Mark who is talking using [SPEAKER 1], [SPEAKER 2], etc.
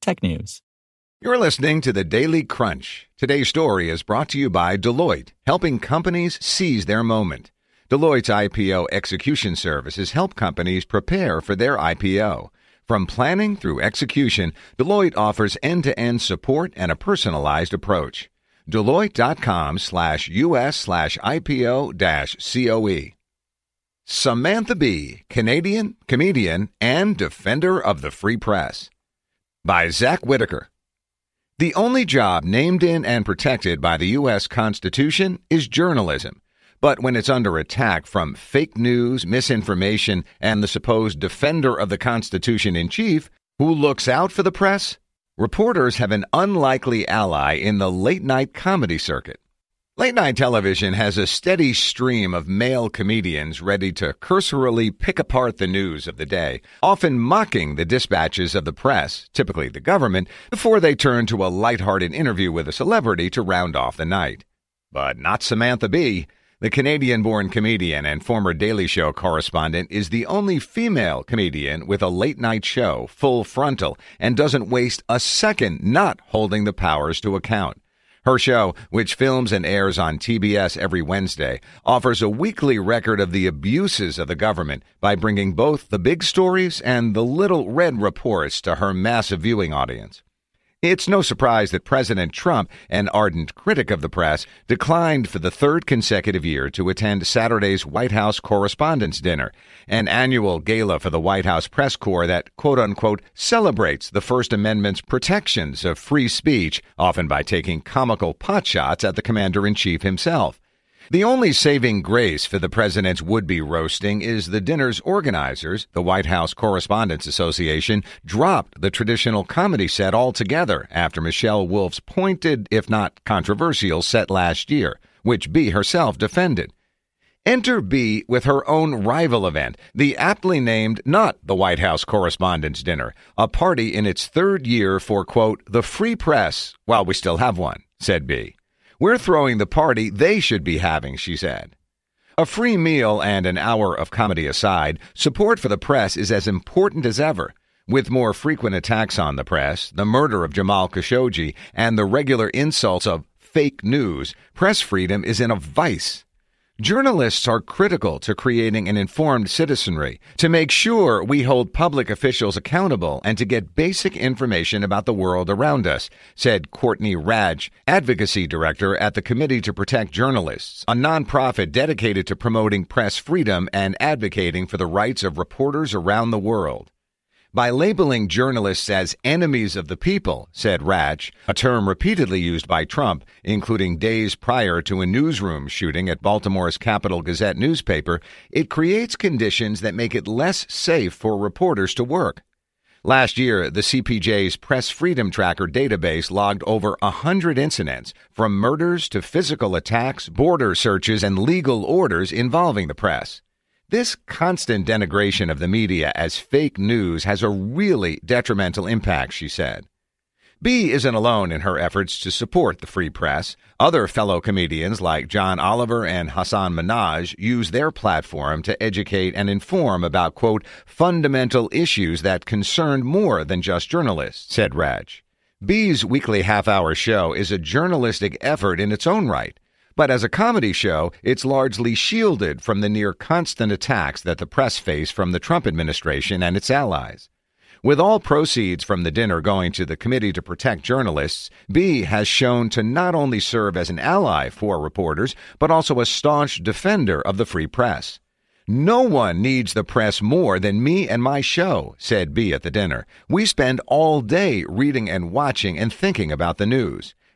[SPEAKER 1] technews.
[SPEAKER 2] You're listening to the Daily Crunch. Today's story is brought to you by Deloitte, helping companies seize their moment. Deloitte's IPO execution services help companies prepare for their IPO. From planning through execution, Deloitte offers end-to-end support and a personalized approach. Deloitte.com slash US slash IPO dash COE. Samantha Bee, Canadian, comedian, and defender of the free press. By Zack Whittaker. The only job named in and protected by the U.S. Constitution is journalism. But when it's under attack from fake news, misinformation, and the supposed defender of the Constitution in chief, who looks out for the press? Reporters have an unlikely ally in the late night comedy circuit. Late night television has a steady stream of male comedians ready to cursorily pick apart the news of the day, often mocking the dispatches of the press, typically the government, before they turn to a light-hearted interview with a celebrity to round off the night. But not Samantha Bee. The Canadian born comedian and former Daily Show correspondent is the only female comedian with a late night show, full frontal, and doesn't waste a second not holding the powers to account. Her show, which films and airs on TBS every Wednesday, offers a weekly record of the abuses of the government by bringing both the big stories and the little read reports to her massive viewing audience. It's no surprise that President Trump, an ardent critic of the press, declined for the third consecutive year to attend Saturday's White House Correspondents' Dinner, an annual gala for the White House press corps that, quote unquote, celebrates the First Amendment's protections of free speech, often by taking comical potshots at the commander in chief himself. The only saving grace for the president's would be roasting is the dinner's organizers, the White House Correspondents Association, dropped the traditional comedy set altogether after Michelle Wolf's pointed, if not controversial, set last year, which Bee herself defended. Enter Bee with her own rival event, the aptly named not the White House Correspondents' Dinner, a party in its third year for, quote, the free press, while we still have one, said Bee. We're throwing the party they should be having, she said. A free meal and an hour of comedy aside, support for the press is as important as ever. With more frequent attacks on the press, the murder of Jamal Khashoggi, and the regular insults of fake news, press freedom is in a vice. Journalists are critical to creating an informed citizenry, to make sure we hold public officials accountable, and to get basic information about the world around us, said Courtney Radsch, Advocacy Director at the Committee to Protect Journalists, a nonprofit dedicated to promoting press freedom and advocating for the rights of reporters around the world by labeling journalists as enemies of the people, said Radsch, a term repeatedly used by Trump, including days prior to a newsroom shooting at Baltimore's Capital Gazette newspaper, it creates conditions that make it less safe for reporters to work. Last year, the CPJ's Press Freedom Tracker database logged over a hundred incidents, from murders to physical attacks, border searches, and legal orders involving the press. This constant denigration of the media as fake news has a really detrimental impact, she said. Bee isn't alone in her efforts to support the free press. Other fellow comedians like John Oliver and Hasan Minhaj use their platform to educate and inform about, quote, fundamental issues that concern more than just journalists, said Radsch. Bee's weekly half hour show is a journalistic effort in its own right. But as a comedy show, it's largely shielded from the near constant attacks that the press face from the Trump administration and its allies. With all proceeds from the dinner going to the Committee to Protect Journalists, Bee has shown to not only serve as an ally for reporters, but also a staunch defender of the free press. No one needs the press more than me and my show, said Bee at the dinner. We spend all day reading and watching and thinking about the news.